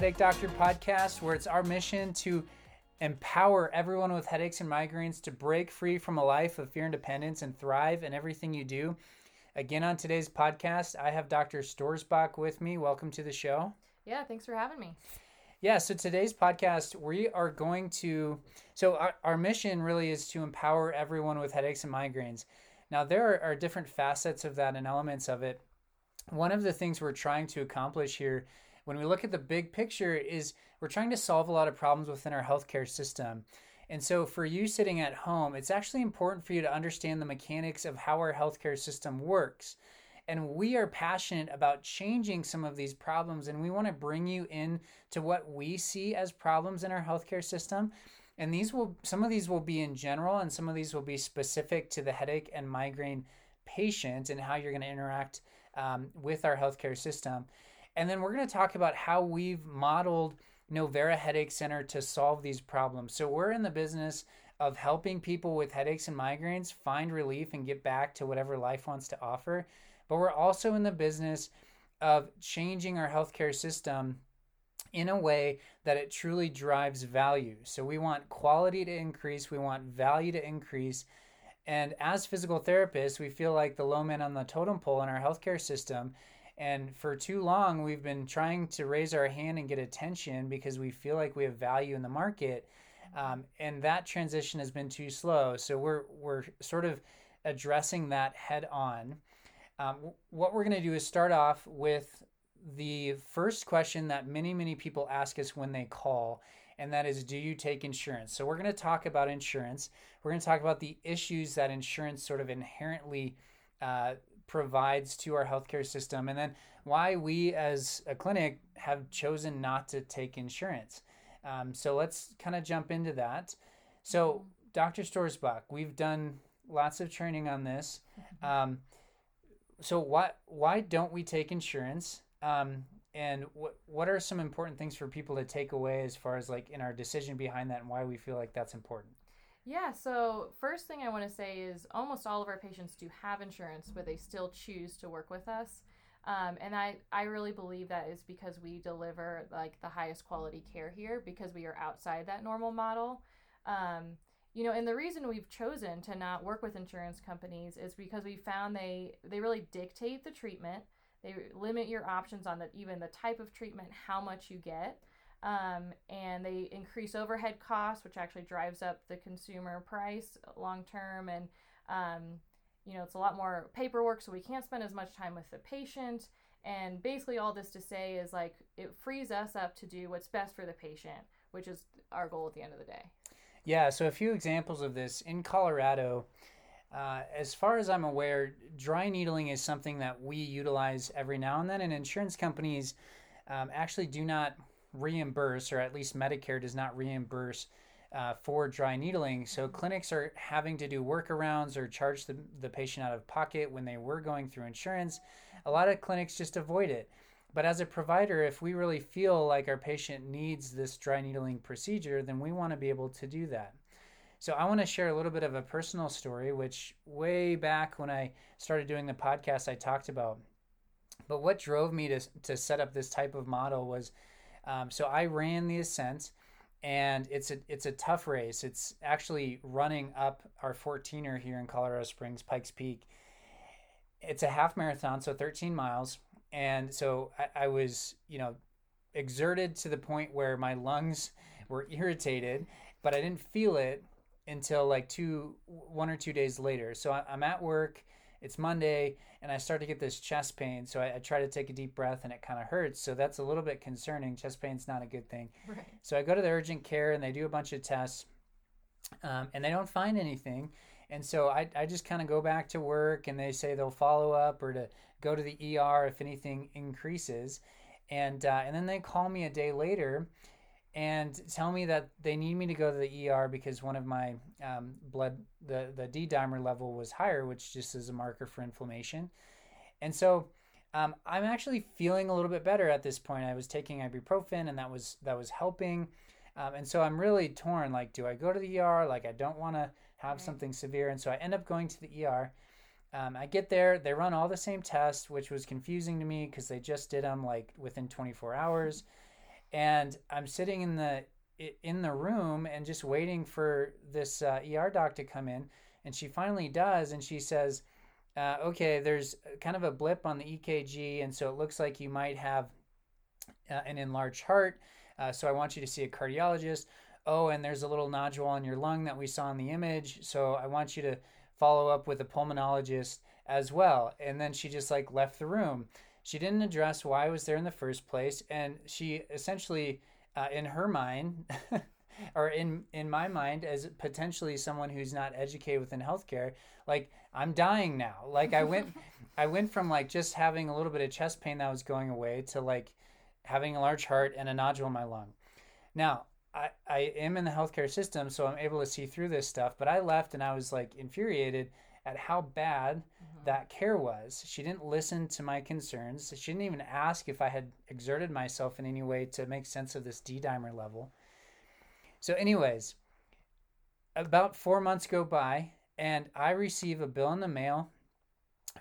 welcome to the Headache Doctor podcast, where it's our mission to empower everyone with headaches and migraines to break free from a life of fear and dependence and thrive in everything you do. Again, on today's podcast, I have Dr. Stoerzbach with me. Welcome to the show. Yeah, thanks for having me. Yeah, so today's podcast, we are going to. So, our, our mission really is to empower everyone with headaches and migraines. Now, there are, are different facets of that and elements of it. One of the things we're trying to accomplish here, when we look at the big picture, is we're trying to solve a lot of problems within our healthcare system. And so, for you sitting at home, it's actually important for you to understand the mechanics of how our healthcare system works. And we are passionate about changing some of these problems and we want to bring you in to what we see as problems in our healthcare system. And these will some of these will be in general and some of these will be specific to the headache and migraine patient and how you're going to interact um, with our healthcare system and then we're going to talk about how we've modeled novera headache center to solve these problems so we're in the business of helping people with headaches and migraines find relief and get back to whatever life wants to offer but we're also in the business of changing our healthcare system in a way that it truly drives value. So we want quality to increase, we want value to increase. And as physical therapists, we feel like the low man on the totem pole in our healthcare system. And for too long, we've been trying to raise our hand and get attention because we feel like we have value in the market. Um, and that transition has been too slow. So we're, we're sort of addressing that head on. Um, what we're going to do is start off with the first question that many, many people ask us when they call, and that is Do you take insurance? So, we're going to talk about insurance. We're going to talk about the issues that insurance sort of inherently uh, provides to our healthcare system, and then why we as a clinic have chosen not to take insurance. Um, so, let's kind of jump into that. So, Dr. Stoerzbach, we've done lots of training on this. Um, so why why don't we take insurance? Um, and what what are some important things for people to take away as far as like in our decision behind that and why we feel like that's important? Yeah, so first thing I want to say is almost all of our patients do have insurance, but they still choose to work with us. Um, and I, I really believe that is because we deliver like the highest quality care here because we are outside that normal model. Um, you know and the reason we've chosen to not work with insurance companies is because we found they they really dictate the treatment they limit your options on the even the type of treatment how much you get um, and they increase overhead costs which actually drives up the consumer price long term. And um, you know it's a lot more paperwork so we can't spend as much time with the patient. And basically all this to say is like it frees us up to do what's best for the patient which is our goal at the end of the day. Yeah, so a few examples of this. In Colorado. Uh, as far as I'm aware, dry needling is something that we utilize every now and then, and insurance companies um, actually do not reimburse, or at least Medicare does not reimburse uh, for dry needling. So clinics are having to do workarounds or charge the, the patient out of pocket when they were going through insurance. A lot of clinics just avoid it. But as a provider, if we really feel like our patient needs this dry needling procedure, then we want to be able to do that. So I want to share a little bit of a personal story, which way back when I started doing the podcast, I talked about. But what drove me to, to set up this type of model was um, so I ran the Ascent, and it's a it's a tough race. It's actually running up our 14er here in Colorado Springs, Pikes Peak. It's a half marathon, so 13 miles and so I, I was you know exerted to the point where my lungs were irritated but i didn't feel it until like two one or two days later so I, i'm at work it's monday and i start to get this chest pain so i, I try to take a deep breath and it kind of hurts so that's a little bit concerning chest pain's not a good thing right. so i go to the urgent care and they do a bunch of tests um, and they don't find anything and so I, I just kind of go back to work and they say they'll follow up or to go to the ER if anything increases. And, uh, and then they call me a day later and tell me that they need me to go to the ER because one of my um, blood, the, the D dimer level was higher, which just is a marker for inflammation. And so um, I'm actually feeling a little bit better at this point. I was taking ibuprofen and that was, that was helping. Um, and so I'm really torn. Like, do I go to the ER? Like, I don't want to have right. something severe. And so I end up going to the ER. Um, I get there, they run all the same tests, which was confusing to me because they just did them like within 24 hours. And I'm sitting in the in the room and just waiting for this uh, ER doc to come in, and she finally does, and she says, uh, "Okay, there's kind of a blip on the EKG, and so it looks like you might have uh, an enlarged heart. Uh, so I want you to see a cardiologist. Oh, and there's a little nodule on your lung that we saw in the image, so I want you to follow up with a pulmonologist as well." And then she just like left the room. She didn't address why I was there in the first place, and she essentially, uh, in her mind, or in in my mind, as potentially someone who's not educated within healthcare, like I'm dying now. Like I went, I went from like just having a little bit of chest pain that was going away to like having a large heart and a nodule in my lung. Now I, I am in the healthcare system, so I'm able to see through this stuff. But I left and I was like infuriated at how bad. That care was. She didn't listen to my concerns. She didn't even ask if I had exerted myself in any way to make sense of this D dimer level. So, anyways, about four months go by, and I receive a bill in the mail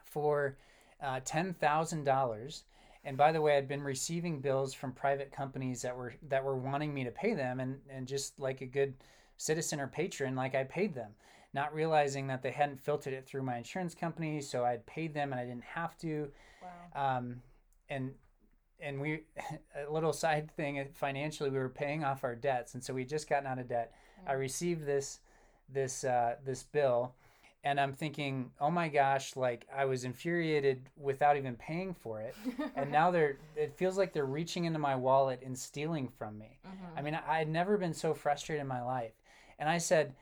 for uh, $10,000. And by the way, I'd been receiving bills from private companies that were that were wanting me to pay them, and and just like a good citizen or patron, like I paid them not realizing that they hadn't filtered it through my insurance company, so I'd paid them and I didn't have to. Wow. Um, and and we a little side thing financially, we were paying off our debts, and so we just gotten out of debt. I received this this uh, this bill, and I'm thinking, oh my gosh, like I was infuriated without even paying for it, and now they're it feels like they're reaching into my wallet and stealing from me. Mm-hmm. I mean, I had never been so frustrated in my life, and I said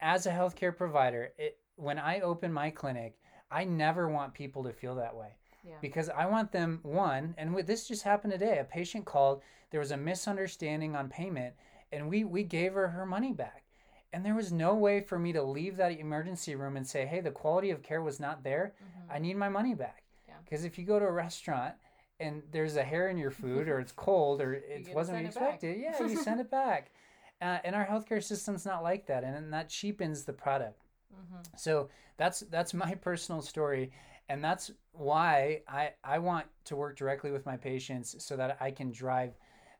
as a healthcare provider, it, when I open my clinic, I never want people to feel that way. Yeah. Because I want them one, and this just happened today. A patient called. There was a misunderstanding on payment, and we we gave her her money back. And there was no way for me to leave that emergency room and say, "Hey, the quality of care was not there. Mm-hmm. I need my money back." Because yeah. if you go to a restaurant and there's a hair in your food, or it's cold, or it wasn't expected, yeah, you send it back. Uh, and our healthcare system's not like that, and, and that cheapens the product. Mm-hmm. So that's that's my personal story, and that's why I I want to work directly with my patients so that I can drive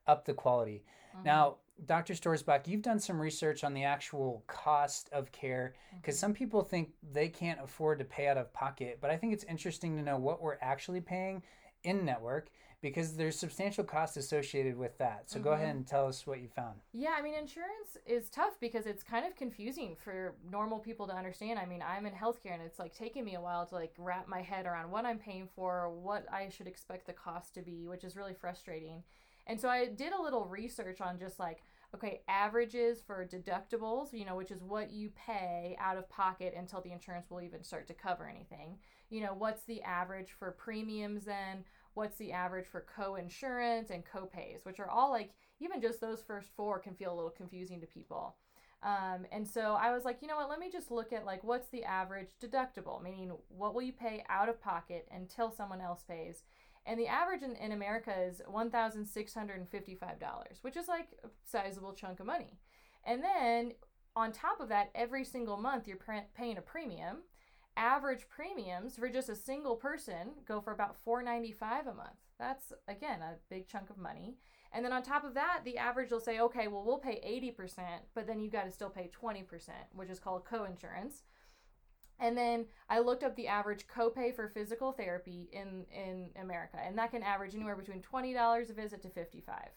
up the quality. Mm-hmm. Now, Dr. Stoerzbach, you've done some research on the actual cost of care because mm-hmm. some people think they can't afford to pay out of pocket, but I think it's interesting to know what we're actually paying in network because there's substantial costs associated with that. So mm-hmm. go ahead mm-hmm. and tell us what you found. Yeah, I mean, insurance is tough because it's kind of confusing for normal people to understand. I mean, I'm in healthcare and it's like taking me a while to like wrap my head around what I'm paying for, what I should expect the cost to be, which is really frustrating. And so I did a little research on just like, okay, averages for deductibles, you know, which is what you pay out of pocket until the insurance will even start to cover anything. You know, what's the average for premiums then? What's the average for co-insurance and co-pays, which are all like even just those first four can feel a little confusing to people. Um, and so I was like, you know what, let me just look at like what's the average deductible, meaning what will you pay out of pocket until someone else pays. And the average in, in America is $1,655, which is like a sizable chunk of money. And then on top of that, every single month you're paying a premium average premiums for just a single person go for about 495 a month. That's again a big chunk of money. And then on top of that the average will say okay well we'll pay 80% but then you got to still pay 20% which is called co-insurance. And then I looked up the average copay for physical therapy in in America, and that can average anywhere between twenty dollars a visit to fifty five.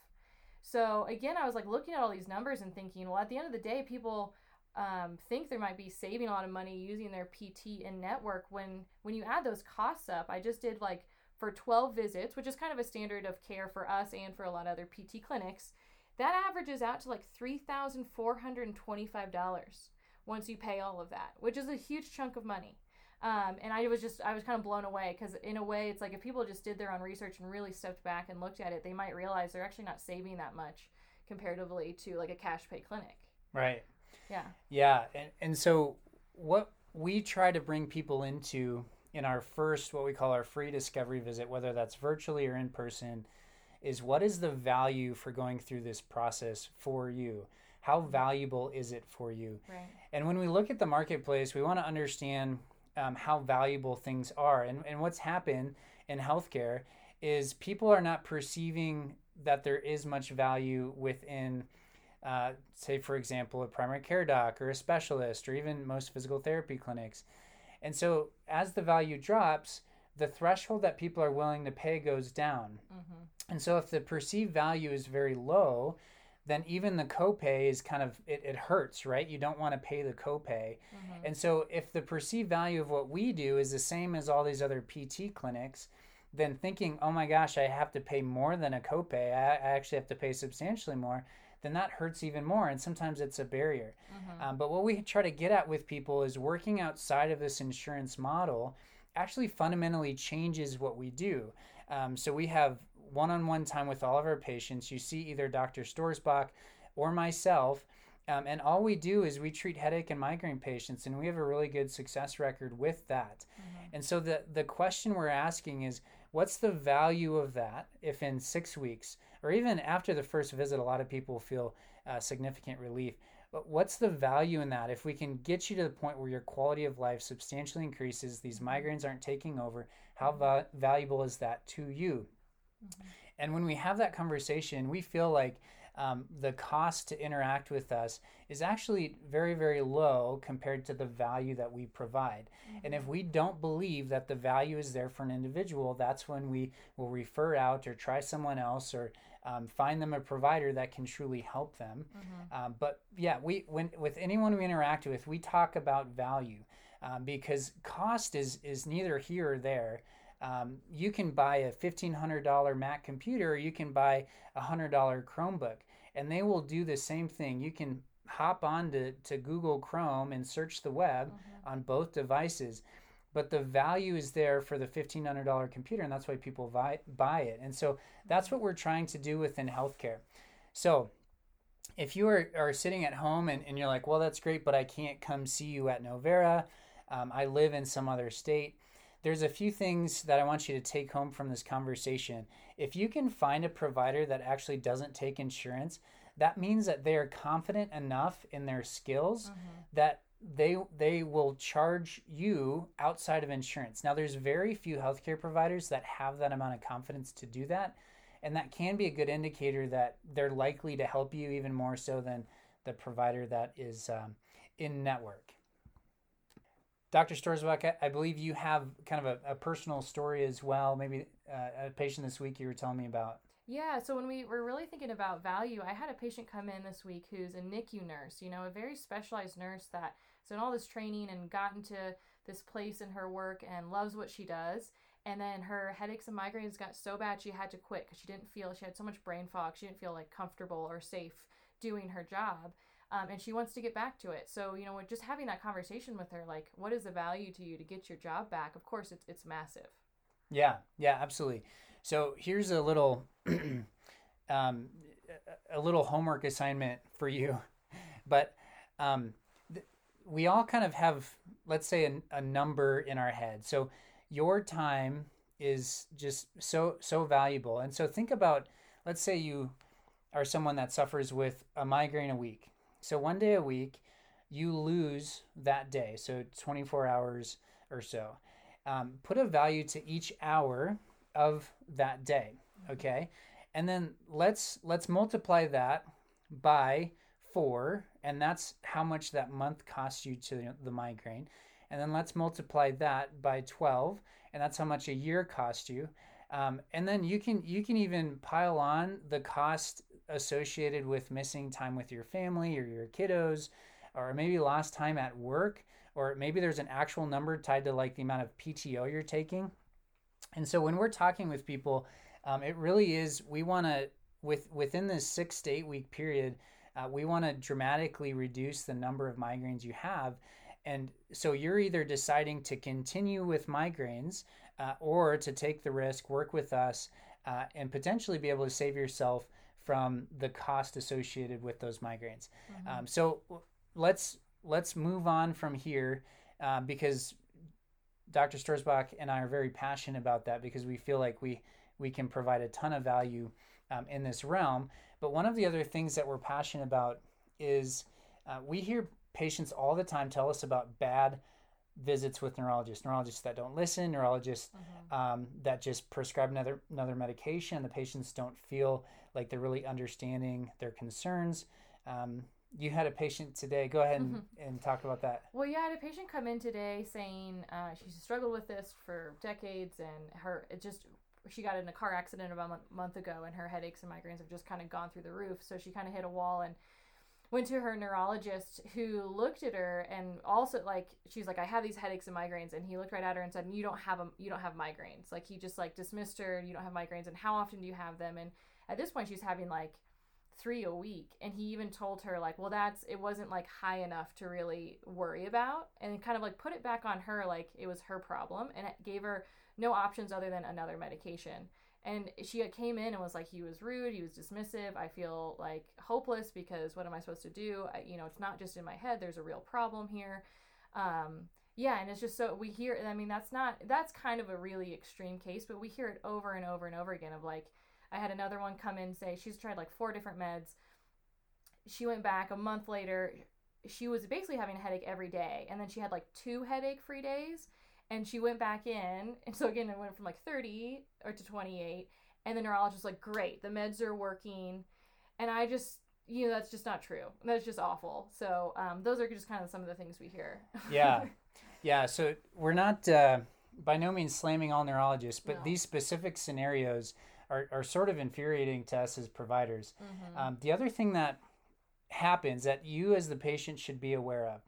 So again, I was like looking at all these numbers and thinking, well, at the end of the day, people um, think they might be saving a lot of money using their PT and network when when you add those costs up. I just did like for 12 visits, which is kind of a standard of care for us and for a lot of other PT clinics. That averages out to like $3,425 once you pay all of that, which is a huge chunk of money. Um, and I was just, I was kind of blown away because, in a way, it's like if people just did their own research and really stepped back and looked at it, they might realize they're actually not saving that much comparatively to like a cash pay clinic. Right. Yeah. Yeah, and and so what we try to bring people into in our first what we call our free discovery visit, whether that's virtually or in person, is what is the value for going through this process for you? How valuable is it for you? Right. And when we look at the marketplace, we want to understand um, how valuable things are. And, and what's happened in healthcare is people are not perceiving that there is much value within, uh, say, for example, a primary care doc or a specialist or even most physical therapy clinics. And so as the value drops, the threshold that people are willing to pay goes down. Mm-hmm. And so if the perceived value is very low, then even the copay is kind of it, it hurts, right? You don't want to pay the copay. Mm-hmm. And so if the perceived value of what we do is the same as all these other PT clinics, then thinking, oh my gosh, I have to pay more than a copay, I, I actually have to pay substantially more, then that hurts even more. And sometimes it's a barrier. Mm-hmm. Um, but what we try to get at with people is working outside of this insurance model actually fundamentally changes what we do. Um, so we have one on one time with all of our patients. You see either Dr. Stoerzbach or myself. Um, and all we do is we treat headache and migraine patients, and we have a really good success record with that. Mm-hmm. And so the, the question we're asking is what's the value of that if in six weeks, or even after the first visit, a lot of people feel uh, significant relief? But what's the value in that? If we can get you to the point where your quality of life substantially increases, these mm-hmm. migraines aren't taking over, how va- valuable is that to you? Mm-hmm. And when we have that conversation, we feel like um, the cost to interact with us is actually very, very low compared to the value that we provide. Mm-hmm. And if we don't believe that the value is there for an individual, that's when we will refer out or try someone else or um, find them a provider that can truly help them. Mm-hmm. Um, but yeah, we when with anyone we interact with, we talk about value um, because cost is is neither here or there. Um, you can buy a $1,500 Mac computer, or you can buy a $100 Chromebook, and they will do the same thing. You can hop on to, to Google Chrome and search the web mm-hmm. on both devices, but the value is there for the $1,500 computer, and that's why people buy, buy it. And so that's what we're trying to do within healthcare. So if you are, are sitting at home and, and you're like, well, that's great, but I can't come see you at Novera, um, I live in some other state there's a few things that I want you to take home from this conversation. If you can find a provider that actually doesn't take insurance, that means that they are confident enough in their skills mm-hmm. that they they will charge you outside of insurance. Now there's very few healthcare providers that have that amount of confidence to do that, and that can be a good indicator that they're likely to help you even more so than the provider that is um, in network. Dr. Stoerzbach, I believe you have kind of a, a personal story as well. Maybe uh, a patient this week you were telling me about. Yeah, so when we were really thinking about value, I had a patient come in this week who's a NICU nurse, you know, a very specialized nurse that has done all this training and gotten to this place in her work and loves what she does. And then her headaches and migraines got so bad she had to quit because she didn't feel, she had so much brain fog, she didn't feel like comfortable or safe doing her job um, and she wants to get back to it. So you know, just having that conversation with her, like, what is the value to you to get your job back? Of course, it's it's massive. Yeah, yeah, absolutely. So here's a little, um, a little homework assignment for you, but um, th- we all kind of have, let's say, a, a number in our head. So your time is just so so valuable, and so think about, let's say you are someone that suffers with a migraine a week so one day a week, you lose that day. So 24 hours or so. Um, put a value to each hour of that day. Okay. And then let's let's multiply that by four, and that's how much that month costs you to the migraine. And then let's multiply that by 12, and that's how much a year costs you. Um, and then you can you can even pile on the cost associated with missing time with your family or your kiddos, or maybe lost time at work, or maybe there's an actual number tied to like the amount of PTO you're taking. And so when we're talking with people, um, it really is we want to with within this six to eight week period, uh, we want to dramatically reduce the number of migraines you have. And so you're either deciding to continue with migraines uh, or to take the risk, work with us, uh, and potentially be able to save yourself from the cost associated with those migraines. Mm-hmm. Um, so let's let's move on from here uh, because Dr. Stoerzbach and I are very passionate about that because we feel like we we can provide a ton of value um, in this realm. But one of the other things that we're passionate about is uh, we hear patients all the time tell us about bad visits with neurologists, neurologists that don't listen, neurologists mm-hmm. um, that just prescribe another another medication. The patients don't feel like they're really understanding their concerns. Um, you had a patient today. Go ahead and, Mm-hmm. and talk about that. Well, yeah, I had a patient come in today saying uh, she's struggled with this for decades, and her it just she got in a car accident about a month, month ago, and her headaches and migraines have just kind of gone through the roof. So she kind of hit a wall and went to her neurologist, who looked at her and also like she's like, I have these headaches and migraines, and he looked right at her and said, You don't have them. You don't have migraines. Like he just like dismissed her. You don't have migraines, and how often do you have them? And at this point, she's having like three a week and he even told her like well that's it wasn't like high enough to really worry about and kind of like put it back on her like it was her problem and it gave her no options other than another medication. And she came in and was like he was rude he was dismissive i feel like hopeless because what am i supposed to do? I, you know it's not just in my head there's a real problem here. Um, yeah and it's just so we hear i mean that's not that's kind of a really extreme case but we hear it over and over and over again of like I had another one come in and say she's tried like four different meds. She went back a month later. She was basically having a headache every day, and then she had like two headache free days. And she went back in, and so again, it went from like 30 or to 28. And the neurologist was like, "Great, the meds are working." And I just, you know, that's just not true. That's just awful. So um, those are just kind of some of the things we hear. Yeah. Yeah. So we're not uh, by no means slamming all neurologists, but No. these specific scenarios are, are sort of infuriating to us as providers. Mhm. Um, the other thing that happens that you as the patient should be aware of.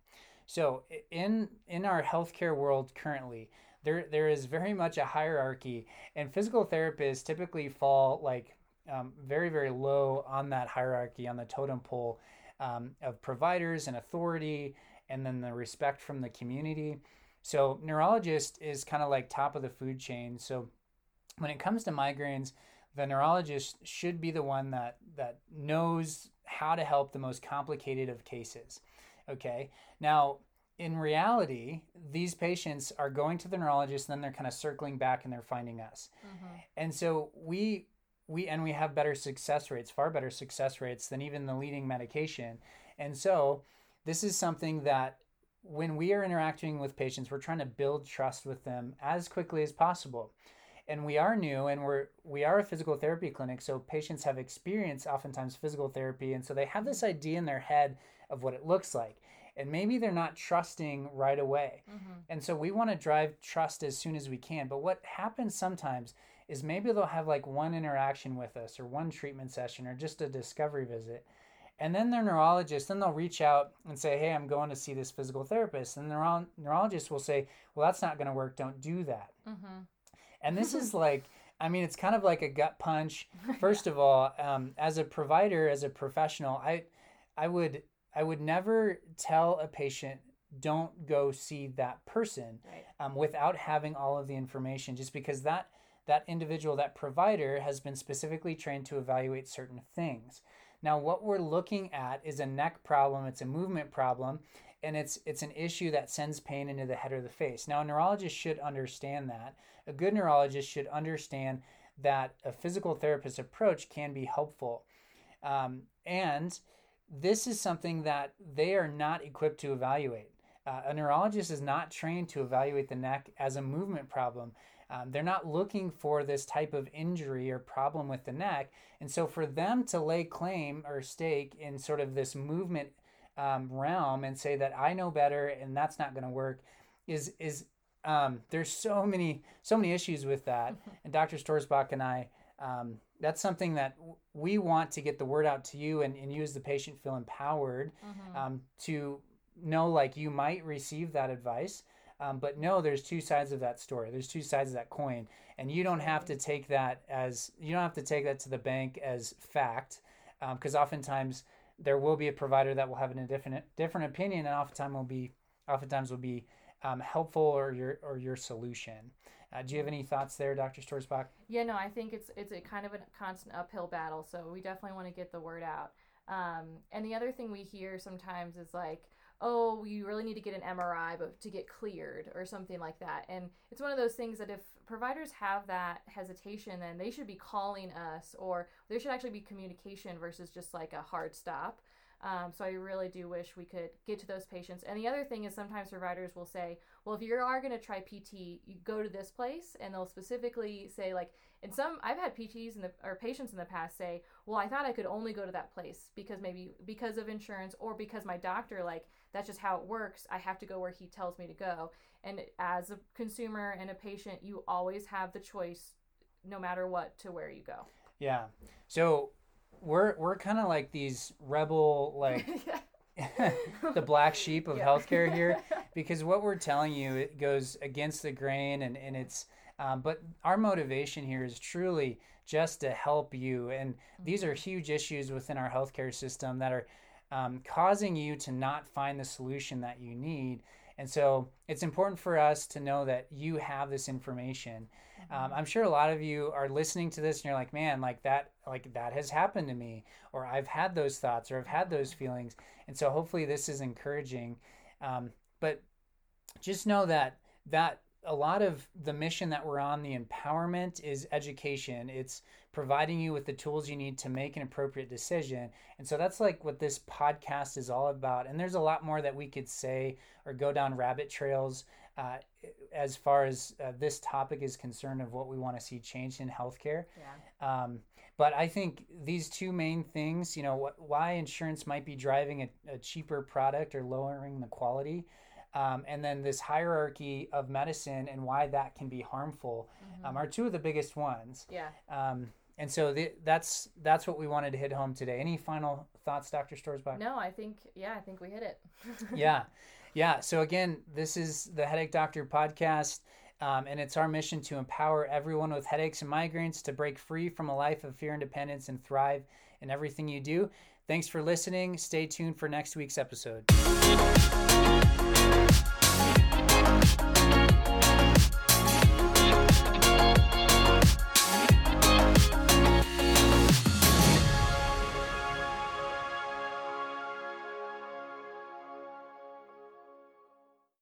So in in our healthcare world currently, there there is very much a hierarchy, and physical therapists typically fall like um, very very low on that hierarchy on the totem pole um, of providers and authority, and then the respect from the community. So neurologist is kind of like top of the food chain. So when it comes to migraines, the neurologist should be the one that that knows how to help the most complicated of cases. Okay. Now, in reality, these patients are going to the neurologist, and then they're kind of circling back and they're finding us. Mhm. And so we we and we have better success rates, far better success rates than even the leading medication. And so this is something that when we are interacting with patients, we're trying to build trust with them as quickly as possible. And we are new and we're we are a physical therapy clinic, so patients have experienced oftentimes physical therapy and so they have this idea in their head of what it looks like. And maybe they're not trusting right away. Mhm. And so we want to drive trust as soon as we can. But what happens sometimes is maybe they'll have like one interaction with us or one treatment session or just a discovery visit. And then their neurologist, then they'll reach out and say, Hey, I'm going to see this physical therapist. And the neuro- neurologist will say, Well, that's not going to work. Don't do that. Mhm. And this is like, I mean, it's kind of like a gut punch. First of all, um, as a provider, as a professional, I, I would, I would never tell a patient, don't go see that person Right. um, without having all of the information, just because that that individual, that provider, has been specifically trained to evaluate certain things. Now, what we're looking at is a neck problem. It's a movement problem, and it's it's an issue that sends pain into the head or the face. Now, a neurologist should understand that. A good neurologist should understand that a physical therapist approach can be helpful, um, and this is something that they are not equipped to evaluate. Uh, a neurologist is not trained to evaluate the neck as a movement problem. Um, they're not looking for this type of injury or problem with the neck. And so, for them to lay claim or stake in sort of this movement um, realm and say that I know better and that's not going to work is is um, there's so many so many issues with that. And Dr. Stoerzbach and I, um, that's something that w- we want to get the word out to you and, and you as the patient feel empowered Mhm. um, to know like you might receive that advice um, but no there's two sides of that story there's two sides of that coin and you don't have to take that as you don't have to take that to the bank as fact because oftentimes there will be a provider that will have a different different opinion and oftentimes will be oftentimes will be um, helpful or your or your solution uh, do you have any thoughts there dr Stoerzbach Yeah, no, I think it's it's a kind of a constant uphill battle. So we definitely want to get the word out. Um, and the other thing we hear sometimes is like, oh, you really need to get an MRI, but to get cleared or something like that. And it's one of those things that if providers have that hesitation, then they should be calling us, or there should actually be communication versus just like a hard stop. Um, so I really do wish we could get to those patients. And the other thing is sometimes providers will say, well, if you are going to try PT, you go to this place, and they'll specifically say like, and some I've had PTs in the or patients in the past say, well, I thought I could only go to that place because maybe because of insurance or because my doctor like that's just how it works. I have to go where he tells me to go. And as a consumer and a patient, you always have the choice, no matter what, to where you go. Yeah. So we're we're kind of like these rebel like the black sheep of yeah. healthcare here because what we're telling you it goes against the grain and and it's um, but our motivation here is truly just to help you and these are mm-hmm. huge issues within our healthcare system that are um, causing you to not find the solution that you need and so it's important for us to know that you have this information. Um, mm-hmm. I'm sure a lot of you are listening to this and you're like, man, like that, like that has happened to me, or I've had those thoughts, or I've had those feelings. And so hopefully this is encouraging. Um, but just know that that a lot of the mission that we're on, the empowerment, is education. It's providing you with the tools you need to make an appropriate decision. And so that's like what this podcast is all about. And there's a lot more that we could say or go down rabbit trails uh, as far as uh, this topic is concerned of what we want to see changed in healthcare. Yeah. Um, but I think these two main things, you know, wh- why insurance might be driving a, a cheaper product or lowering the quality um, and then this hierarchy of medicine and why that can be harmful mm-hmm. um, are two of the biggest ones. Yeah. Um, and so the, that's that's what we wanted to hit home today. Any final thoughts, Dr. Stoerzbach? No, I think yeah, I think we hit it. yeah, yeah. So again, this is the Headache Doctor podcast. Um, and it's our mission to empower everyone with headaches and migraines to break free from a life of fear and dependence and thrive in everything you do. Thanks for listening. Stay tuned for next week's episode. You.